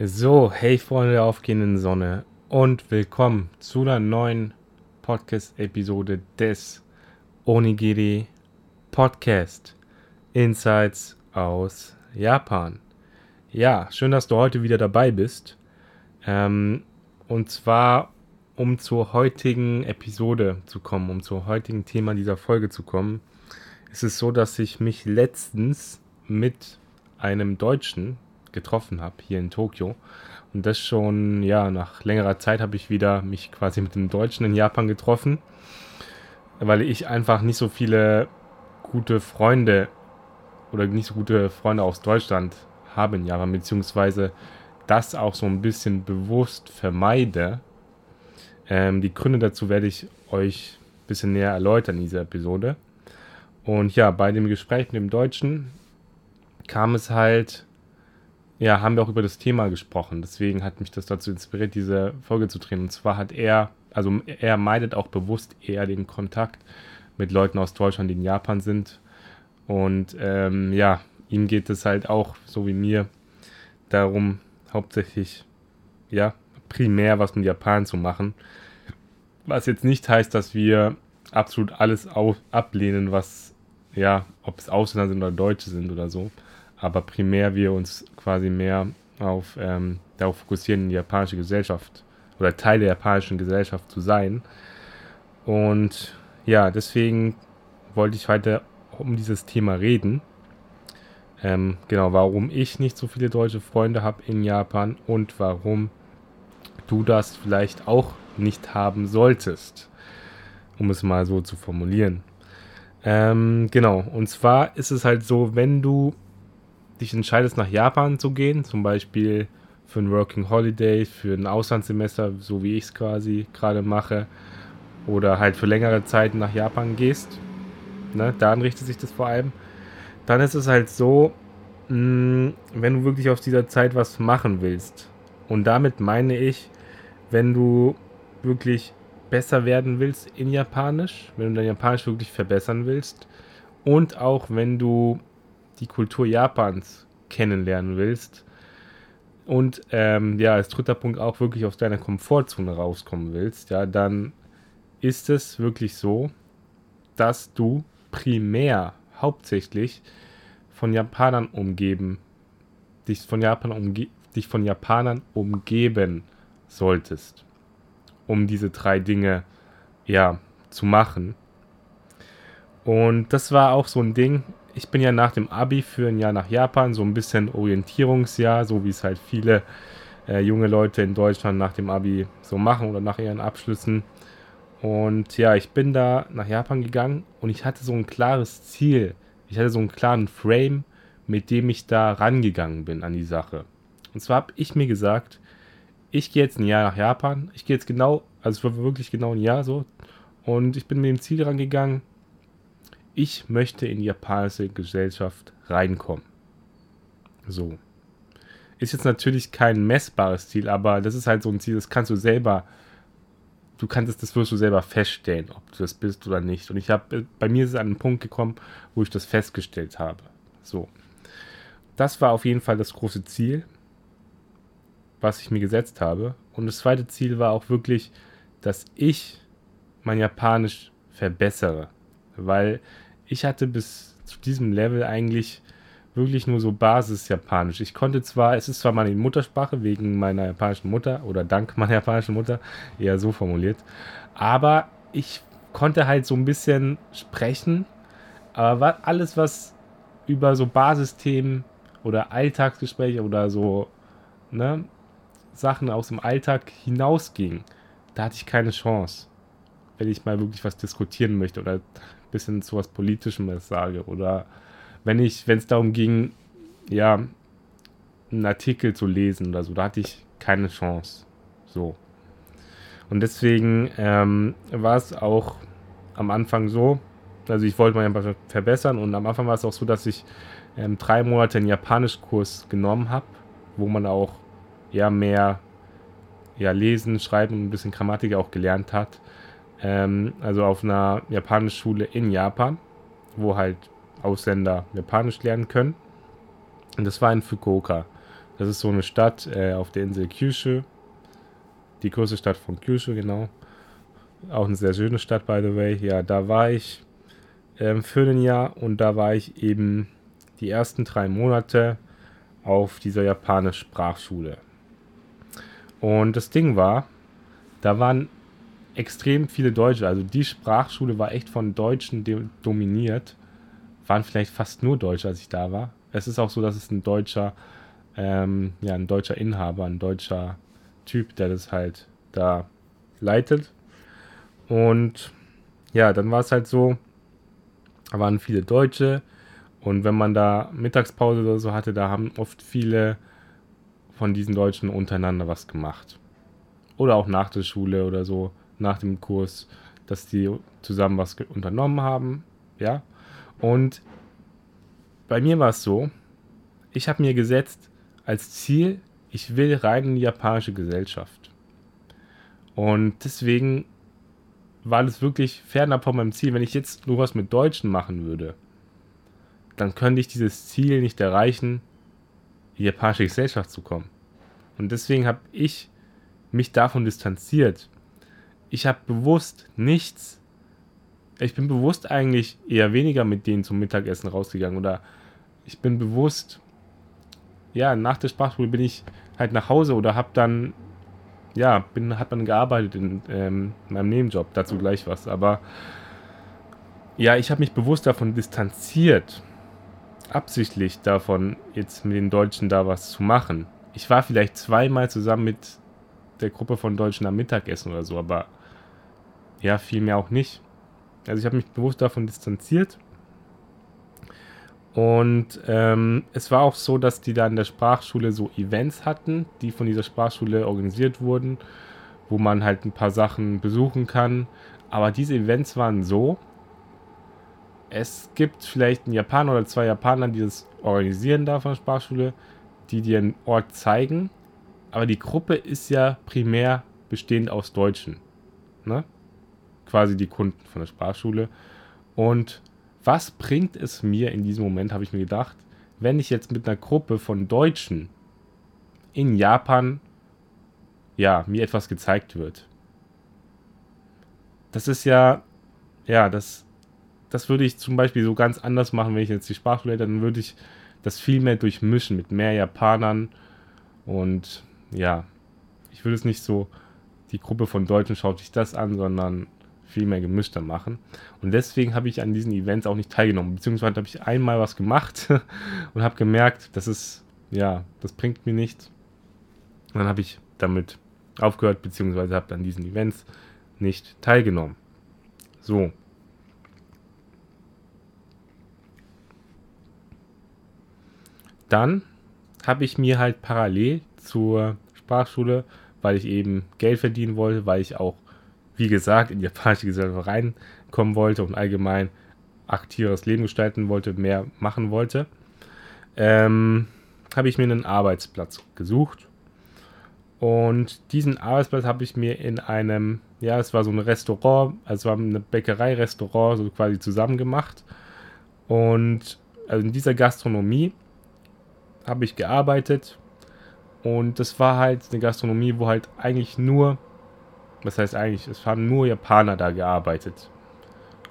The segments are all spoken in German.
So, hey Freunde der aufgehenden Sonne und willkommen zu einer neuen Podcast-Episode des Onigiri Podcast Insights aus Japan. Ja, schön, dass du heute wieder dabei bist. Ähm, und zwar, um zur heutigen Episode zu kommen, um zum heutigen Thema dieser Folge zu kommen, ist es so, dass ich mich letztens mit einem Deutschen getroffen habe hier in Tokio. Und das schon, ja, nach längerer Zeit habe ich wieder mich quasi mit dem Deutschen in Japan getroffen, weil ich einfach nicht so viele gute Freunde oder nicht so gute Freunde aus Deutschland habe in Japan, beziehungsweise das auch so ein bisschen bewusst vermeide. Ähm, die Gründe dazu werde ich euch ein bisschen näher erläutern in dieser Episode. Und ja, bei dem Gespräch mit dem Deutschen kam es halt ja, haben wir auch über das Thema gesprochen. Deswegen hat mich das dazu inspiriert, diese Folge zu drehen. Und zwar hat er, also er meidet auch bewusst eher den Kontakt mit Leuten aus Deutschland, die in Japan sind. Und ähm, ja, ihm geht es halt auch, so wie mir, darum, hauptsächlich, ja, primär was mit Japan zu machen. Was jetzt nicht heißt, dass wir absolut alles ablehnen, was, ja, ob es Ausländer sind oder Deutsche sind oder so aber primär wir uns quasi mehr auf ähm, darauf fokussieren, die japanische Gesellschaft oder Teil der japanischen Gesellschaft zu sein. Und ja, deswegen wollte ich heute um dieses Thema reden. Ähm, genau, warum ich nicht so viele deutsche Freunde habe in Japan und warum du das vielleicht auch nicht haben solltest, um es mal so zu formulieren. Ähm, genau, und zwar ist es halt so, wenn du dich entscheidest, nach Japan zu gehen, zum Beispiel für ein Working Holiday, für ein Auslandssemester, so wie ich es quasi gerade mache, oder halt für längere Zeit nach Japan gehst, ne, daran richtet sich das vor allem, dann ist es halt so, mh, mm, wenn du wirklich aus dieser Zeit was machen willst, und damit meine ich, wenn du wirklich besser werden willst in Japanisch, wenn du dein Japanisch wirklich verbessern willst, und auch wenn du die Kultur Japans kennenlernen willst und ähm, ja, als dritter Punkt auch wirklich aus deiner Komfortzone rauskommen willst, ja, dann ist es wirklich so, dass du primär hauptsächlich von Japanern umgeben, dich von Japan umge dich von Japanern umgeben solltest, um diese drei Dinge ja zu machen. Und das war auch so ein Ding, ich bin ja nach dem Abi für ein Jahr nach Japan, so ein bisschen Orientierungsjahr, so wie es halt viele äh, junge Leute in Deutschland nach dem Abi so machen oder nach ihren Abschlüssen. Und ja, ich bin da nach Japan gegangen und ich hatte so ein klares Ziel. Ich hatte so einen klaren Frame, mit dem ich da rangegangen bin an die Sache. Und zwar habe ich mir gesagt, ich gehe jetzt ein Jahr nach Japan. Ich gehe jetzt genau, also es war wirklich genau ein Jahr so. Und ich bin mit dem Ziel rangegangen, ich möchte in die japanische Gesellschaft reinkommen. So. Ist jetzt natürlich kein messbares Ziel, aber das ist halt so ein Ziel, das kannst du selber, du kannst es, das wirst du selber feststellen, ob du das bist oder nicht. Und ich habe, bei mir ist es an einen Punkt gekommen, wo ich das festgestellt habe. So. Das war auf jeden Fall das große Ziel, was ich mir gesetzt habe. Und das zweite Ziel war auch wirklich, dass ich mein Japanisch verbessere. Weil ich hatte bis zu diesem Level eigentlich wirklich nur so Basis-Japanisch. Ich konnte zwar, es ist zwar meine Muttersprache wegen meiner japanischen Mutter oder dank meiner japanischen Mutter, eher so formuliert, aber ich konnte halt so ein bisschen sprechen, aber alles, was über so Basisthemen oder Alltagsgespräche oder so ne, Sachen aus dem Alltag hinausging, da hatte ich keine Chance, wenn ich mal wirklich was diskutieren möchte oder bisschen zu was Politischem sage. Oder wenn ich, wenn es darum ging, ja, einen Artikel zu lesen oder so, da hatte ich keine Chance. So. Und deswegen ähm, war es auch am Anfang so, also ich wollte mein Japanisch verbessern und am Anfang war es auch so, dass ich ähm, drei Monate einen Japanischkurs genommen habe, wo man auch ja mehr ja, lesen, schreiben und ein bisschen Grammatik auch gelernt hat. Ähm, also auf einer japanischen Schule in Japan, wo halt Ausländer Japanisch lernen können. Und das war in Fukuoka. Das ist so eine Stadt äh, auf der Insel Kyushu. Die größte Stadt von Kyushu, genau. Auch eine sehr schöne Stadt, by the way. Ja, da war ich ähm, für ein Jahr und da war ich eben die ersten drei Monate auf dieser japanischen Sprachschule. Und das Ding war, da waren extrem viele Deutsche. Also die Sprachschule war echt von Deutschen dominiert. Waren vielleicht fast nur Deutsche, als ich da war. Es ist auch so, dass es ein deutscher, ähm, ja, ein deutscher Inhaber, ein deutscher Typ, der das halt da leitet. Und ja, dann war es halt so, da waren viele Deutsche. Und wenn man da Mittagspause oder so hatte, da haben oft viele von diesen Deutschen untereinander was gemacht. Oder auch nach der Schule oder so nach dem Kurs, dass die zusammen was unternommen haben, ja. Und bei mir war es so, ich habe mir gesetzt als Ziel, ich will rein in die japanische Gesellschaft. Und deswegen war das wirklich fernab von meinem Ziel. Wenn ich jetzt nur was mit Deutschen machen würde, dann könnte ich dieses Ziel nicht erreichen, in die japanische Gesellschaft zu kommen. Und deswegen habe ich mich davon distanziert ich habe bewusst nichts. Ich bin bewusst eigentlich eher weniger mit denen zum Mittagessen rausgegangen oder ich bin bewusst, ja, nach der Sprachschule bin ich halt nach Hause oder habe dann, ja, bin, hat man gearbeitet in ähm, meinem Nebenjob, dazu gleich was, aber ja, ich habe mich bewusst davon distanziert, absichtlich davon, jetzt mit den Deutschen da was zu machen. Ich war vielleicht zweimal zusammen mit der Gruppe von Deutschen am Mittagessen oder so, aber ja, vielmehr auch nicht. Also ich habe mich bewusst davon distanziert. Und ähm, es war auch so, dass die da in der Sprachschule so Events hatten, die von dieser Sprachschule organisiert wurden, wo man halt ein paar Sachen besuchen kann. Aber diese Events waren so, es gibt vielleicht einen Japaner oder zwei Japaner, die das organisieren da von der Sprachschule, die dir einen Ort zeigen. Aber die Gruppe ist ja primär bestehend aus Deutschen. Ne? Quasi die Kunden von der Sprachschule. Und was bringt es mir in diesem Moment, habe ich mir gedacht, wenn ich jetzt mit einer Gruppe von Deutschen in Japan, ja, mir etwas gezeigt wird. Das ist ja, ja, das, das würde ich zum Beispiel so ganz anders machen, wenn ich jetzt die Sprachschule hätte, dann würde ich das viel mehr durchmischen mit mehr Japanern und ja, ich würde es nicht so, die Gruppe von Deutschen schaut sich das an, sondern viel mehr gemischter machen. Und deswegen habe ich an diesen Events auch nicht teilgenommen. Beziehungsweise habe ich einmal was gemacht und habe gemerkt, das ist, ja, das bringt mir nichts. Und dann habe ich damit aufgehört, beziehungsweise habe an diesen Events nicht teilgenommen. So. Dann habe ich mir halt parallel zur Sprachschule, weil ich eben Geld verdienen wollte, weil ich auch wie gesagt, in die japanische Gesellschaft reinkommen wollte und allgemein aktiveres Leben gestalten wollte, mehr machen wollte, ähm, habe ich mir einen Arbeitsplatz gesucht. Und diesen Arbeitsplatz habe ich mir in einem, ja, es war so ein Restaurant, also war eine Bäckerei-Restaurant, so quasi zusammen gemacht. Und also in dieser Gastronomie habe ich gearbeitet. Und das war halt eine Gastronomie, wo halt eigentlich nur was heißt eigentlich, es haben nur Japaner da gearbeitet.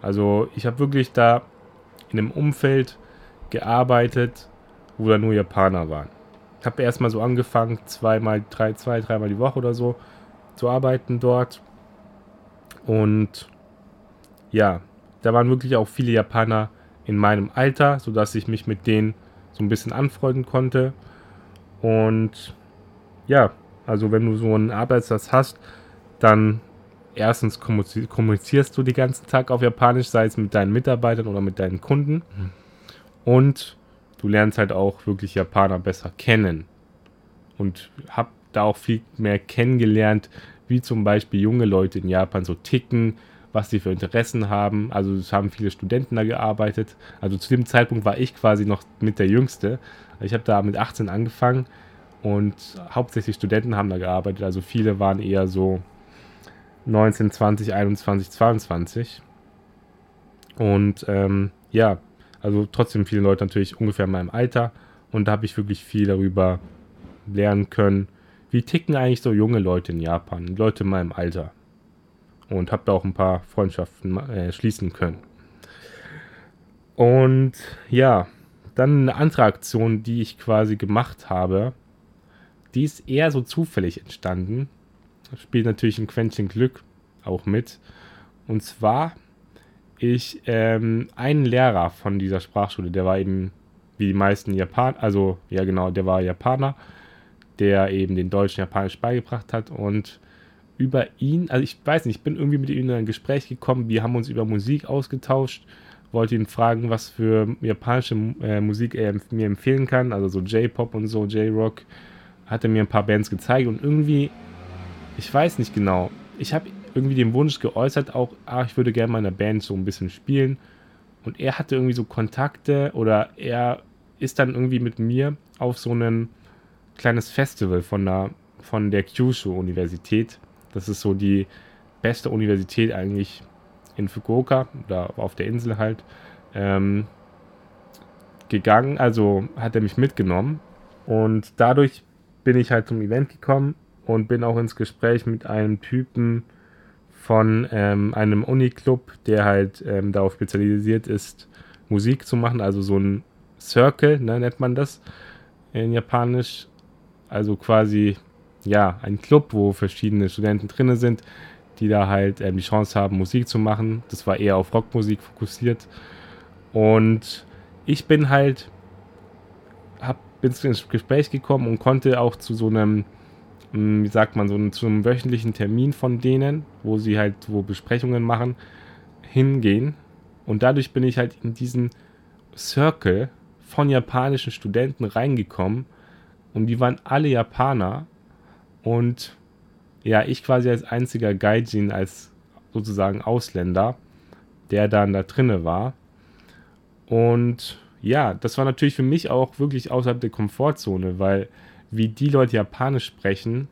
Also ich habe wirklich da in einem Umfeld gearbeitet, wo da nur Japaner waren. Ich habe erstmal so angefangen, zweimal, drei, zwei, dreimal die Woche oder so zu arbeiten dort. Und ja, da waren wirklich auch viele Japaner in meinem Alter, sodass ich mich mit denen so ein bisschen anfreunden konnte. Und ja, also wenn du so einen Arbeitsplatz hast, dann erstens kommunizierst du den ganzen Tag auf Japanisch, sei es mit deinen Mitarbeitern oder mit deinen Kunden. Mhm. Und du lernst halt auch wirklich Japaner besser kennen. Und hab da auch viel mehr kennengelernt, wie zum Beispiel junge Leute in Japan so ticken, was sie für Interessen haben. Also es haben viele Studenten da gearbeitet. Also zu dem Zeitpunkt war ich quasi noch mit der Jüngste. Ich habe da mit 18 angefangen und hauptsächlich Studenten haben da gearbeitet. Also viele waren eher so 19, 20, 21, 22. Und ähm, ja, also trotzdem viele Leute natürlich ungefähr in meinem Alter. Und da habe ich wirklich viel darüber lernen können, wie ticken eigentlich so junge Leute in Japan, Leute in meinem Alter. Und habe da auch ein paar Freundschaften äh, schließen können. Und ja, dann eine andere Aktion, die ich quasi gemacht habe, die ist eher so zufällig entstanden. Spielt natürlich ein Quäntchen Glück auch mit. Und zwar, ich, ähm, ein Lehrer von dieser Sprachschule, der war eben wie die meisten Japaner, also ja genau, der war Japaner, der eben den Deutschen Japanisch beigebracht hat und über ihn, also ich weiß nicht, ich bin irgendwie mit ihm in ein Gespräch gekommen, wir haben uns über Musik ausgetauscht, wollte ihn fragen, was für japanische äh, Musik er mir empfehlen kann, also so J-Pop und so, J-Rock, hat er mir ein paar Bands gezeigt und irgendwie, ich weiß nicht genau, ich habe irgendwie den Wunsch geäußert, auch, ah, ich würde gerne mal in einer Band so ein bisschen spielen und er hatte irgendwie so Kontakte oder er ist dann irgendwie mit mir auf so ein kleines Festival von der, von der Kyushu Universität. Das ist so die beste Universität eigentlich in Fukuoka oder auf der Insel halt. Ähm, gegangen, also hat er mich mitgenommen und dadurch bin ich halt zum Event gekommen und bin auch ins Gespräch mit einem Typen, von ähm, einem Uniclub, der halt ähm, darauf spezialisiert ist, Musik zu machen, also so ein Circle, ne, nennt man das in Japanisch. Also quasi, ja, ein Club, wo verschiedene Studenten drin sind, die da halt ähm, die Chance haben, Musik zu machen. Das war eher auf Rockmusik fokussiert. Und ich bin halt, hab, bin ins Gespräch gekommen und konnte auch zu so einem wie sagt man, so einen, zum wöchentlichen Termin von denen, wo sie halt, wo Besprechungen machen, hingehen. Und dadurch bin ich halt in diesen Circle von japanischen Studenten reingekommen. Und die waren alle Japaner. Und ja, ich quasi als einziger Gaijin, als sozusagen Ausländer, der dann da drinne war. Und ja, das war natürlich für mich auch wirklich außerhalb der Komfortzone, weil wie die Leute Japanisch sprechen,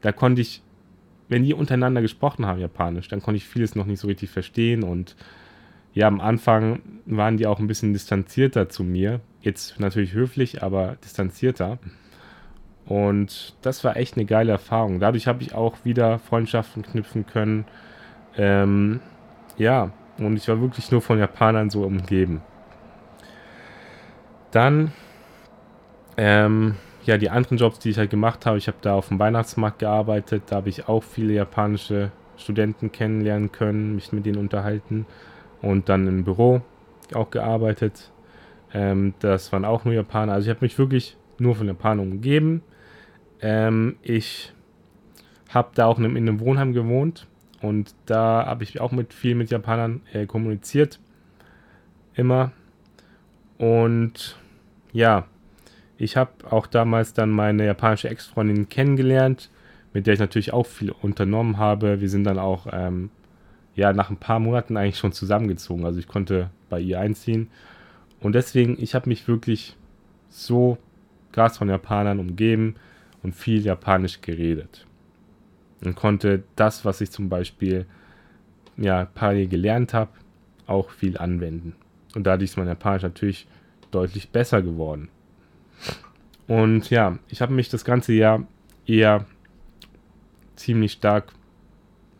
da konnte ich, wenn die untereinander gesprochen haben, Japanisch, dann konnte ich vieles noch nicht so richtig verstehen und ja, am Anfang waren die auch ein bisschen distanzierter zu mir. Jetzt natürlich höflich, aber distanzierter. Und das war echt eine geile Erfahrung. Dadurch habe ich auch wieder Freundschaften knüpfen können. Ähm, ja, und ich war wirklich nur von Japanern so umgeben. Dann ähm, ja, die anderen Jobs, die ich halt gemacht habe, ich habe da auf dem Weihnachtsmarkt gearbeitet, da habe ich auch viele japanische Studenten kennenlernen können, mich mit denen unterhalten und dann im Büro auch gearbeitet. Ähm, das waren auch nur Japaner. Also ich habe mich wirklich nur von Japanern umgeben. Ähm, ich habe da auch in einem, in einem, Wohnheim gewohnt und da habe ich auch mit viel mit Japanern äh, kommuniziert. Immer. Und ja, ich habe auch damals dann meine japanische Ex-Freundin kennengelernt, mit der ich natürlich auch viel unternommen habe. Wir sind dann auch ähm, ja nach ein paar Monaten eigentlich schon zusammengezogen. Also ich konnte bei ihr einziehen. Und deswegen, ich habe mich wirklich so krass von Japanern umgeben und viel Japanisch geredet. Und konnte das, was ich zum Beispiel ja, parallel gelernt habe, auch viel anwenden. Und dadurch ist mein Japanisch natürlich deutlich besser geworden. Und ja, ich habe mich das ganze Jahr eher ziemlich stark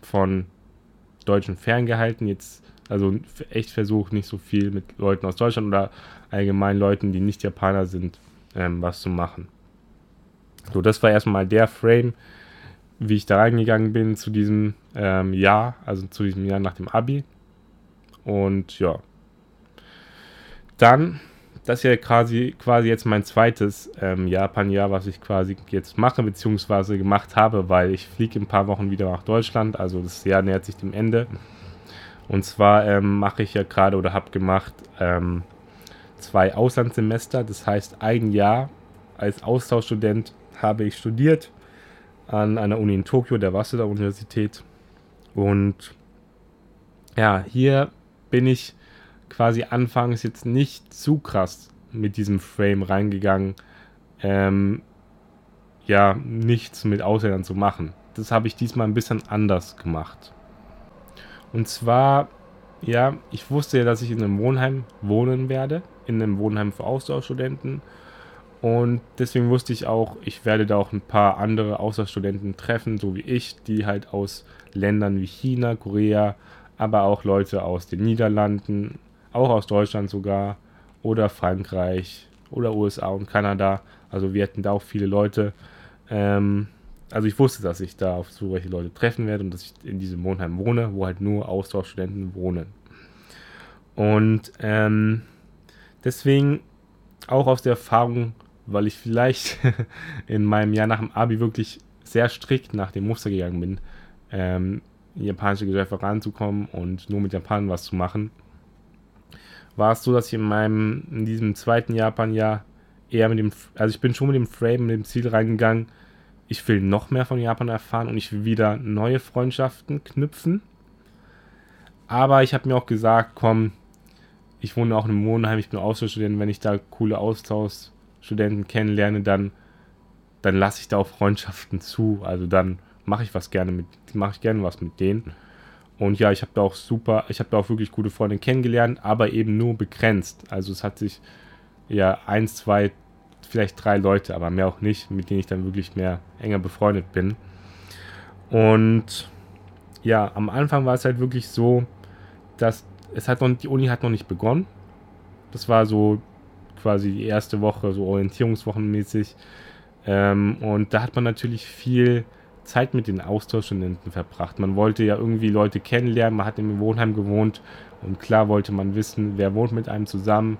von Deutschen ferngehalten. Jetzt, also echt versucht, nicht so viel mit Leuten aus Deutschland oder allgemein Leuten, die nicht Japaner sind, ähm, was zu machen. So, das war erstmal der Frame, wie ich da reingegangen bin zu diesem ähm, Jahr, also zu diesem Jahr nach dem Abi. Und ja. Dann das ist ja quasi, quasi jetzt mein zweites ähm, Japan-Jahr, was ich quasi jetzt mache, beziehungsweise gemacht habe, weil ich fliege in ein paar Wochen wieder nach Deutschland. Also das Jahr nähert sich dem Ende. Und zwar ähm, mache ich ja gerade oder habe gemacht ähm, zwei Auslandssemester. Das heißt, ein Jahr als Austauschstudent habe ich studiert an einer Uni in Tokio, der Waseda Universität. Und ja, hier bin ich quasi anfangs jetzt nicht zu krass mit diesem Frame reingegangen, ähm, ja, nichts mit Ausländern zu machen. Das habe ich diesmal ein bisschen anders gemacht. Und zwar, ja, ich wusste ja, dass ich in einem Wohnheim wohnen werde, in einem Wohnheim für Austauschstudenten. Und deswegen wusste ich auch, ich werde da auch ein paar andere Austauschstudenten treffen, so wie ich, die halt aus Ländern wie China, Korea, aber auch Leute aus den Niederlanden, auch aus Deutschland sogar, oder Frankreich, oder USA und Kanada. Also wir hatten da auch viele Leute. Ähm, also ich wusste, dass ich da auf so welche Leute treffen werde und dass ich in diesem Wohnheim wohne, wo halt nur Austauschstudenten wohnen. Und ähm, deswegen auch aus der Erfahrung, weil ich vielleicht in meinem Jahr nach dem Abi wirklich sehr strikt nach dem Muster gegangen bin, ähm, in japanische Gesellschaft ranzukommen und nur mit Japan was zu machen, war es so, dass ich in meinem, in diesem zweiten Japan-Jahr eher mit dem, also ich bin schon mit dem Frame, mit dem Ziel reingegangen, ich will noch mehr von Japan erfahren und ich will wieder neue Freundschaften knüpfen. Aber ich habe mir auch gesagt, komm, ich wohne auch in einem Wohnheim, ich bin Austauschstudent, wenn ich da coole Austauschstudenten kennenlerne, dann, dann lasse ich da auch Freundschaften zu. Also dann mache ich was gerne mit, mache ich gerne was mit denen. Und ja, ich habe da auch super, ich habe da auch wirklich gute Freunde kennengelernt, aber eben nur begrenzt. Also es hat sich ja eins, zwei, vielleicht drei Leute, aber mehr auch nicht, mit denen ich dann wirklich mehr enger befreundet bin. Und ja, am Anfang war es halt wirklich so, dass es hat noch, die Uni hat noch nicht begonnen. Das war so quasi die erste Woche, so orientierungswochenmäßig. Ähm, und da hat man natürlich viel Zeit mit den Austauschstudenten verbracht. Man wollte ja irgendwie Leute kennenlernen, man hat im Wohnheim gewohnt und klar wollte man wissen, wer wohnt mit einem zusammen.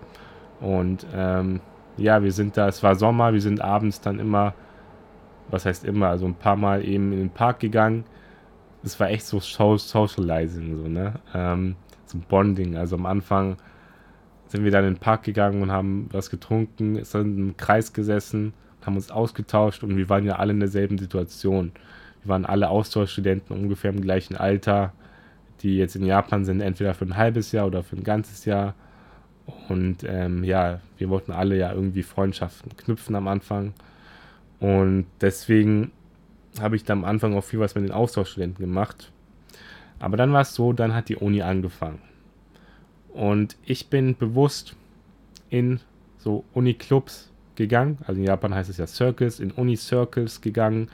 Und ähm, ja, wir sind da, es war Sommer, wir sind abends dann immer, was heißt immer, also ein paar Mal eben in den Park gegangen. Es war echt so Socializing, so, ne? Ähm, so Bonding. Also am Anfang sind wir dann in den Park gegangen und haben was getrunken, sind im Kreis gesessen haben uns ausgetauscht und wir waren ja alle in derselben Situation. Wir waren alle Austauschstudenten ungefähr im gleichen Alter, die jetzt in Japan sind, entweder für ein halbes Jahr oder für ein ganzes Jahr. Und ähm, ja, wir wollten alle ja irgendwie Freundschaften knüpfen am Anfang. Und deswegen habe ich da am Anfang auch viel was mit den Austauschstudenten gemacht. Aber dann war es so, dann hat die Uni angefangen. Und ich bin bewusst in so Uni-Clubs gegangen. Also in Japan heißt es ja Circles, in Uni-Circles gegangen.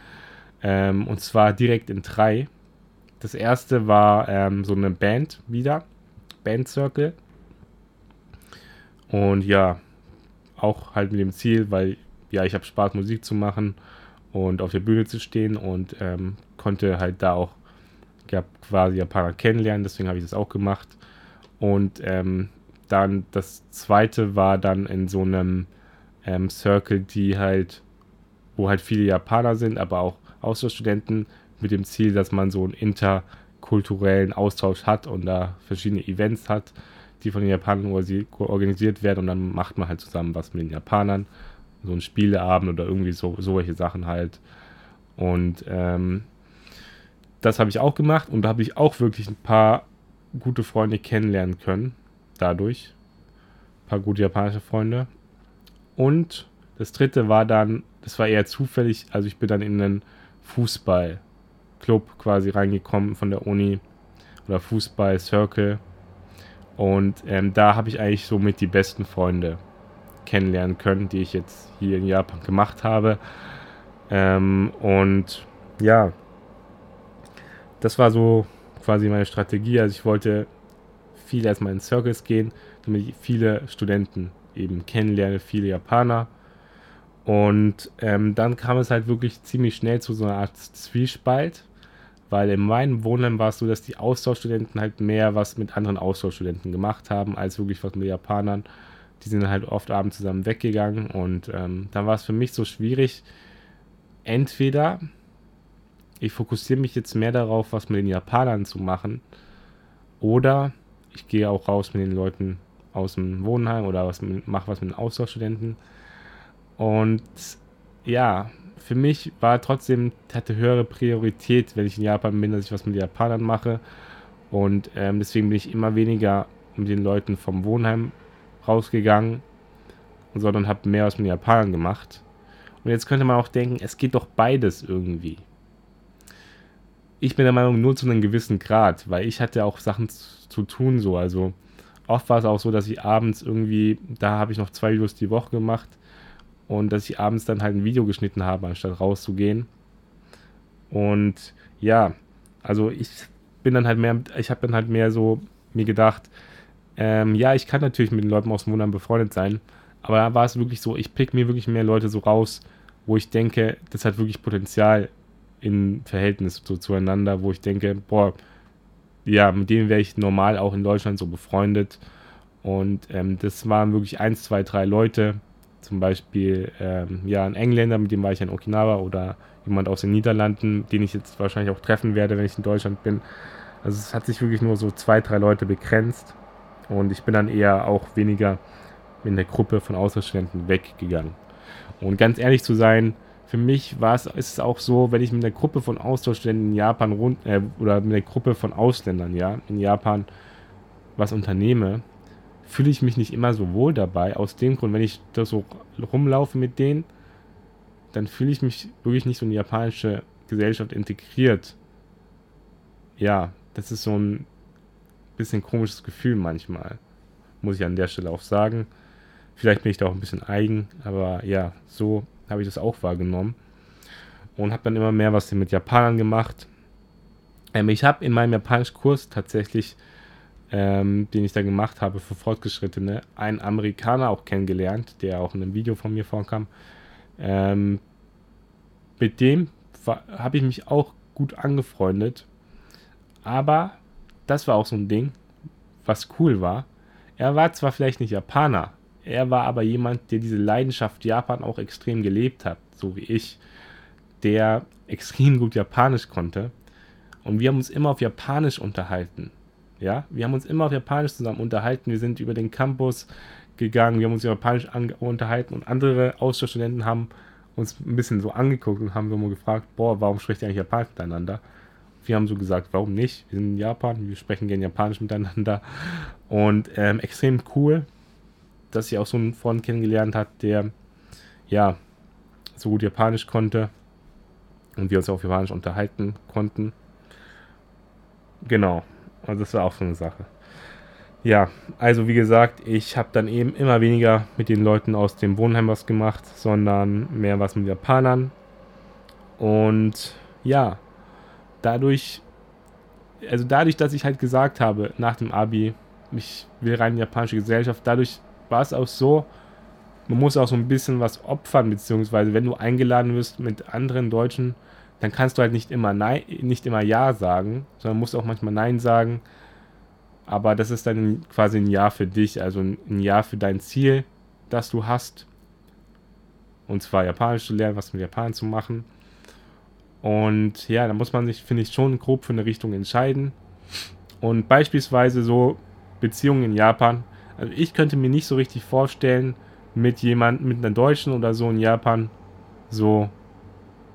Ähm, und zwar direkt in drei. Das erste war ähm, so eine Band wieder, Band Circle. Und ja, auch halt mit dem Ziel, weil ja, ich habe Spaß, Musik zu machen und auf der Bühne zu stehen und ähm, konnte halt da auch ja, quasi Japaner kennenlernen, deswegen habe ich das auch gemacht. Und ähm, dann das zweite war dann in so einem ähm, Circle, die halt, wo halt viele Japaner sind, aber auch Austauschstudenten mit dem Ziel, dass man so einen interkulturellen Austausch hat und da verschiedene Events hat, die von den Japanern organisiert werden und dann macht man halt zusammen was mit den Japanern, so ein Spieleabend oder irgendwie so solche Sachen halt. Und ähm, das habe ich auch gemacht und da habe ich auch wirklich ein paar gute Freunde kennenlernen können dadurch. Ein paar gute japanische Freunde. Und das dritte war dann, das war eher zufällig, also ich bin dann in einen Fußballclub quasi reingekommen von der Uni oder Fußball-Circle. Und ähm, da habe ich eigentlich somit die besten Freunde kennenlernen können, die ich jetzt hier in Japan gemacht habe. Ähm, und ja, das war so quasi meine Strategie. Also ich wollte viel erstmal in Circles gehen, damit ich viele Studenten eben kennenlerne, viele Japaner. Und ähm, dann kam es halt wirklich ziemlich schnell zu so einer Art Zwiespalt, weil in meinem Wohnheim war es so, dass die Austauschstudenten halt mehr was mit anderen Austauschstudenten gemacht haben, als wirklich was mit Japanern. Die sind halt oft abends zusammen weggegangen und ähm, dann war es für mich so schwierig, entweder ich fokussiere mich jetzt mehr darauf, was mit den Japanern zu machen, oder ich gehe auch raus mit den Leuten aus dem Wohnheim oder was mache was mit den Austauschstudenten. Und ja, für mich war trotzdem, hatte höhere Priorität, wenn ich in Japan bin, dass ich was mit Japanern mache. Und ähm, deswegen bin ich immer weniger mit den Leuten vom Wohnheim rausgegangen, sondern habe mehr was mit Japanern gemacht. Und jetzt könnte man auch denken, es geht doch beides irgendwie. Ich bin der Meinung, nur zu einem gewissen Grad, weil ich hatte auch Sachen zu tun so. Also oft war es auch so, dass ich abends irgendwie, da habe ich noch zwei Videos die Woche gemacht und dass ich abends dann halt ein Video geschnitten habe, anstatt rauszugehen. Und ja, also ich bin dann halt mehr, ich habe dann halt mehr so mir gedacht, ähm, ja, ich kann natürlich mit den Leuten aus dem Wohnheim befreundet sein, aber da war es wirklich so, ich pick mir wirklich mehr Leute so raus, wo ich denke, das hat wirklich Potenzial im Verhältnis so zueinander, wo ich denke, boah, ja, mit denen wäre ich normal auch in Deutschland so befreundet. Und ähm, das waren wirklich eins, zwei, drei Leute. Zum Beispiel ähm, ja, ein Engländer, mit dem war ich in Okinawa oder jemand aus den Niederlanden, den ich jetzt wahrscheinlich auch treffen werde, wenn ich in Deutschland bin. Also es hat sich wirklich nur so zwei, drei Leute begrenzt. Und ich bin dann eher auch weniger in der Gruppe von Austauschstudenten weggegangen. Und ganz ehrlich zu sein, für mich war es, ist es auch so, wenn ich mit einer Gruppe von Austauschstudenten in Japan rund, äh, oder mit einer Gruppe von Ausländern, ja, in Japan was unternehme, fühle ich mich nicht immer so wohl dabei. Aus dem Grund, wenn ich da so rumlaufe mit denen, dann fühle ich mich wirklich nicht so in die japanische Gesellschaft integriert. Ja, das ist so ein bisschen komisches Gefühl manchmal. Muss ich an der Stelle auch sagen. Vielleicht bin ich da auch ein bisschen eigen, aber ja, so habe ich das auch wahrgenommen. Und habe dann immer mehr was mit Japanern gemacht. Ähm, ich habe in meinem Japanisch-Kurs tatsächlich, ähm, den ich da gemacht habe für Fortgeschrittene, einen Amerikaner auch kennengelernt, der auch in einem Video von mir vorkam. Ähm, mit dem habe ich mich auch gut angefreundet. Aber das war auch so ein Ding, was cool war. Er war zwar vielleicht nicht Japaner, er war aber jemand, der diese Leidenschaft Japan auch extrem gelebt hat, so wie ich, der extrem gut Japanisch konnte. Und wir haben uns immer auf Japanisch unterhalten. Ja, wir haben uns immer auf Japanisch zusammen unterhalten. Wir sind über den Campus gegangen, wir haben uns Japanisch unterhalten und andere Austauschstudenten haben uns ein bisschen so angeguckt und haben so mal gefragt, boah, warum spricht ihr eigentlich Japanisch miteinander? Wir haben so gesagt, warum nicht? Wir sind in Japan, wir sprechen gerne Japanisch miteinander. Und ähm, extrem cool, dass sie auch so einen Freund kennengelernt hat, der ja so gut Japanisch konnte und wir uns auf Japanisch unterhalten konnten. Genau, also das war auch so eine Sache. Ja, also wie gesagt, ich habe dann eben immer weniger mit den Leuten aus dem Wohnheim was gemacht, sondern mehr was mit Japanern. Und ja, dadurch, also dadurch, dass ich halt gesagt habe, nach dem Abi, ich will rein in die japanische Gesellschaft, dadurch war es auch so, man muss auch so ein bisschen was opfern, beziehungsweise wenn du eingeladen wirst mit anderen Deutschen, dann kannst du halt nicht immer Nein, nicht immer Ja sagen, sondern musst auch manchmal Nein sagen aber das ist dann quasi ein Jahr für dich, also ein Jahr für dein Ziel, das du hast. Und zwar Japanisch zu lernen, was mit Japan zu machen. Und ja, da muss man sich, finde ich, schon grob für eine Richtung entscheiden. Und beispielsweise so Beziehungen in Japan. Also ich könnte mir nicht so richtig vorstellen, mit jemandem, mit einer Deutschen oder so in Japan so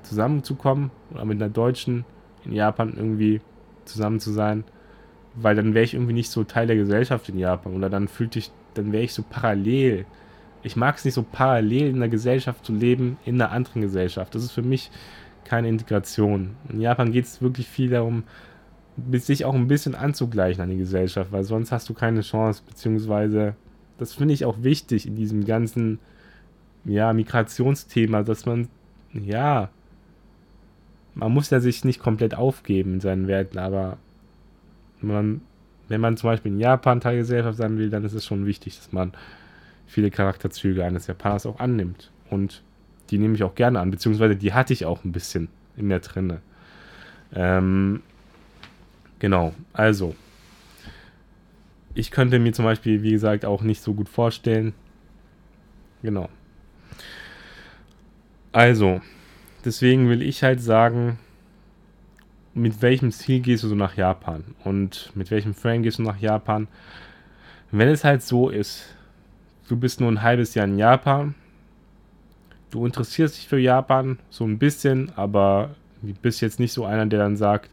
zusammenzukommen. Oder mit einer Deutschen in Japan irgendwie zusammen zu sein weil dann wäre ich irgendwie nicht so Teil der Gesellschaft in Japan oder dann fühlte ich, dann wäre ich so parallel. Ich mag es nicht so parallel in der Gesellschaft zu leben, in einer anderen Gesellschaft. Das ist für mich keine Integration. In Japan geht es wirklich viel darum, sich auch ein bisschen anzugleichen an die Gesellschaft, weil sonst hast du keine Chance, beziehungsweise das finde ich auch wichtig in diesem ganzen ja, Migrationsthema, dass man, ja, man muss ja sich nicht komplett aufgeben in seinen Werten, aber man, wenn man zum Beispiel in Japan Teil der Gesellschaft sein will, dann ist es schon wichtig, dass man viele Charakterzüge eines Japaners auch annimmt. Und die nehme ich auch gerne an, beziehungsweise die hatte ich auch ein bisschen in mir drinne. Ähm, genau, also ich könnte mir zum Beispiel, wie gesagt, auch nicht so gut vorstellen. Genau. Also, deswegen will ich halt sagen, mit welchem Ziel gehst du so nach Japan und mit welchem Frame gehst du nach Japan. Wenn es halt so ist, du bist nur ein halbes Jahr in Japan, du interessierst dich für Japan so ein bisschen, aber du bist jetzt nicht so einer, der dann sagt,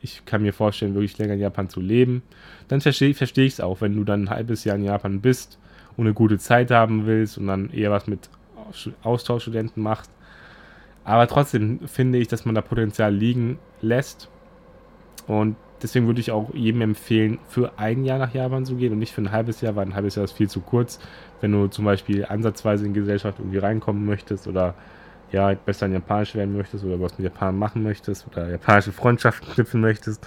ich kann mir vorstellen, wirklich länger in Japan zu leben, dann verstehe versteh ich es auch, wenn du dann ein halbes Jahr in Japan bist und eine gute Zeit haben willst und dann eher was mit Austauschstudenten machst aber trotzdem finde ich, dass man da Potenzial liegen lässt. Und deswegen würde ich auch jedem empfehlen, für ein Jahr nach Japan zu gehen und nicht für ein halbes Jahr, weil ein halbes Jahr ist viel zu kurz. Wenn du zum Beispiel ansatzweise in Gesellschaft irgendwie reinkommen möchtest oder ja, besser in Japanisch werden möchtest oder was mit Japan machen möchtest oder japanische Freundschaften knüpfen möchtest,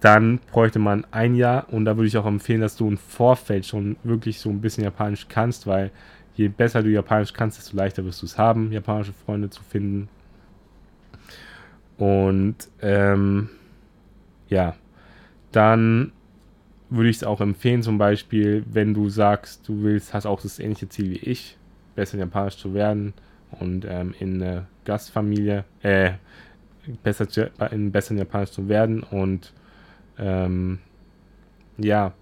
dann bräuchte man ein Jahr und da würde ich auch empfehlen, dass du im Vorfeld schon wirklich so ein bisschen Japanisch kannst, weil je besser du Japanisch kannst, desto leichter wirst du es haben, japanische Freunde zu finden. Und ähm, ja, dann würde ich es auch empfehlen, zum Beispiel, wenn du sagst, du willst, hast auch das ähnliche Ziel wie ich, besser in Japanisch zu werden und ähm, in eine Gastfamilie, äh, besser, in besser in Japanisch zu werden und ähm, ja,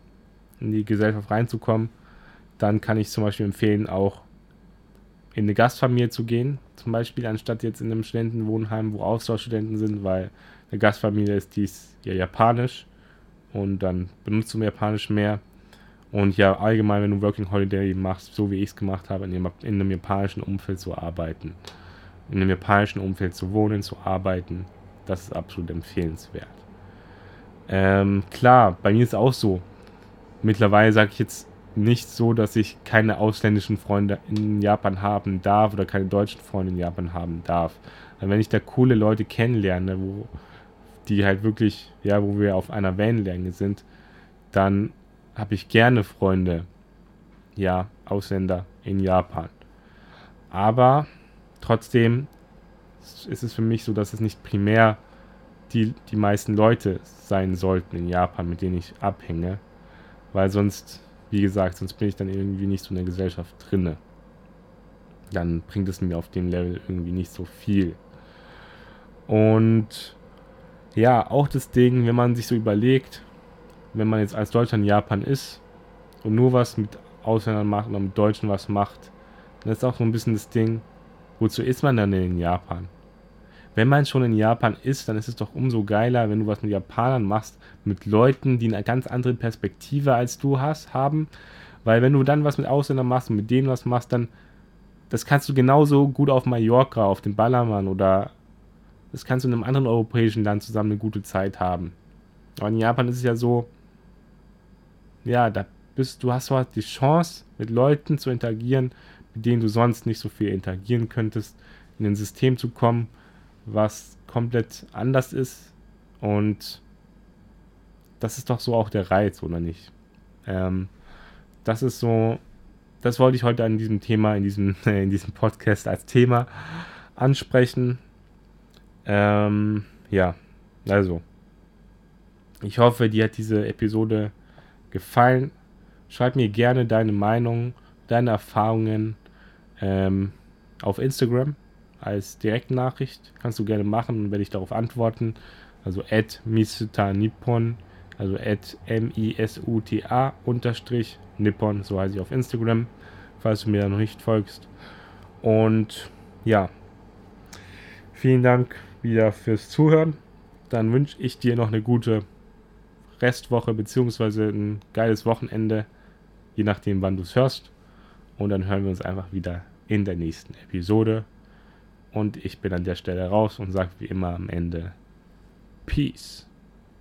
in die Gesellschaft reinzukommen, dann kann ich zum Beispiel empfehlen, auch in eine Gastfamilie zu gehen, zum Beispiel, anstatt jetzt in einem Studentenwohnheim, wo Austauschstudenten sind, weil eine Gastfamilie ist dies ja japanisch und dann benutzt du Japanisch mehr. Und ja, allgemein, wenn du Working Holiday machst, so wie ich es gemacht habe, in, in einem japanischen Umfeld zu arbeiten, in einem japanischen Umfeld zu wohnen, zu arbeiten, das ist absolut empfehlenswert. Ähm, klar, bei mir ist auch so. Mittlerweile sage ich jetzt nicht so, dass ich keine ausländischen Freunde in Japan haben darf oder keine deutschen Freunde in Japan haben darf. Wenn ich da coole Leute kennenlerne, wo die halt wirklich, ja, wo wir auf einer Wellenlänge sind, dann habe ich gerne Freunde, ja, Ausländer in Japan. Aber trotzdem ist es für mich so, dass es nicht primär die, die meisten Leute sein sollten in Japan, mit denen ich abhänge. Weil sonst, wie gesagt, sonst bin ich dann irgendwie nicht so in der Gesellschaft drinne. Dann bringt es mir auf dem Level irgendwie nicht so viel. Und ja, auch das Ding, wenn man sich so überlegt, wenn man jetzt als Deutscher in Japan ist und nur was mit Ausländern macht oder mit Deutschen was macht, dann ist auch so ein bisschen das Ding, wozu ist man dann in Japan? wenn man schon in Japan ist, dann ist es doch umso geiler, wenn du was mit Japanern machst, mit Leuten, die eine ganz andere Perspektive als du hast, haben. Weil wenn du dann was mit Ausländern machst und mit denen was machst, dann das kannst du genauso gut auf Mallorca, auf dem Ballermann oder das kannst du in einem anderen europäischen Land zusammen eine gute Zeit haben. Aber in Japan ist es ja so, ja, da bist du hast halt die Chance, mit Leuten zu interagieren, mit denen du sonst nicht so viel interagieren könntest, in ein System zu kommen, was komplett anders ist. Und das ist doch so auch der Reiz, oder nicht? Ähm, das ist so, das wollte ich heute an diesem Thema, in diesem, in diesem Podcast als Thema ansprechen. Ähm, ja, also, ich hoffe, dir hat diese Episode gefallen. Schreib mir gerne deine Meinung, deine Erfahrungen ähm, auf Instagram als Direktnachricht. Kannst du gerne machen, und werde ich darauf antworten. Also at Misuta Nippon, also at M-I-S-U-T-A unterstrich Nippon, so heiße ich auf Instagram, falls du mir da noch nicht folgst. Und ja, vielen Dank wieder fürs Zuhören. Dann wünsche ich dir noch eine gute Restwoche beziehungsweise ein geiles Wochenende, je nachdem, wann du es hörst. Und dann hören wir uns einfach wieder in der nächsten Episode. Und ich bin an der Stelle raus und sage wie immer am Ende Peace.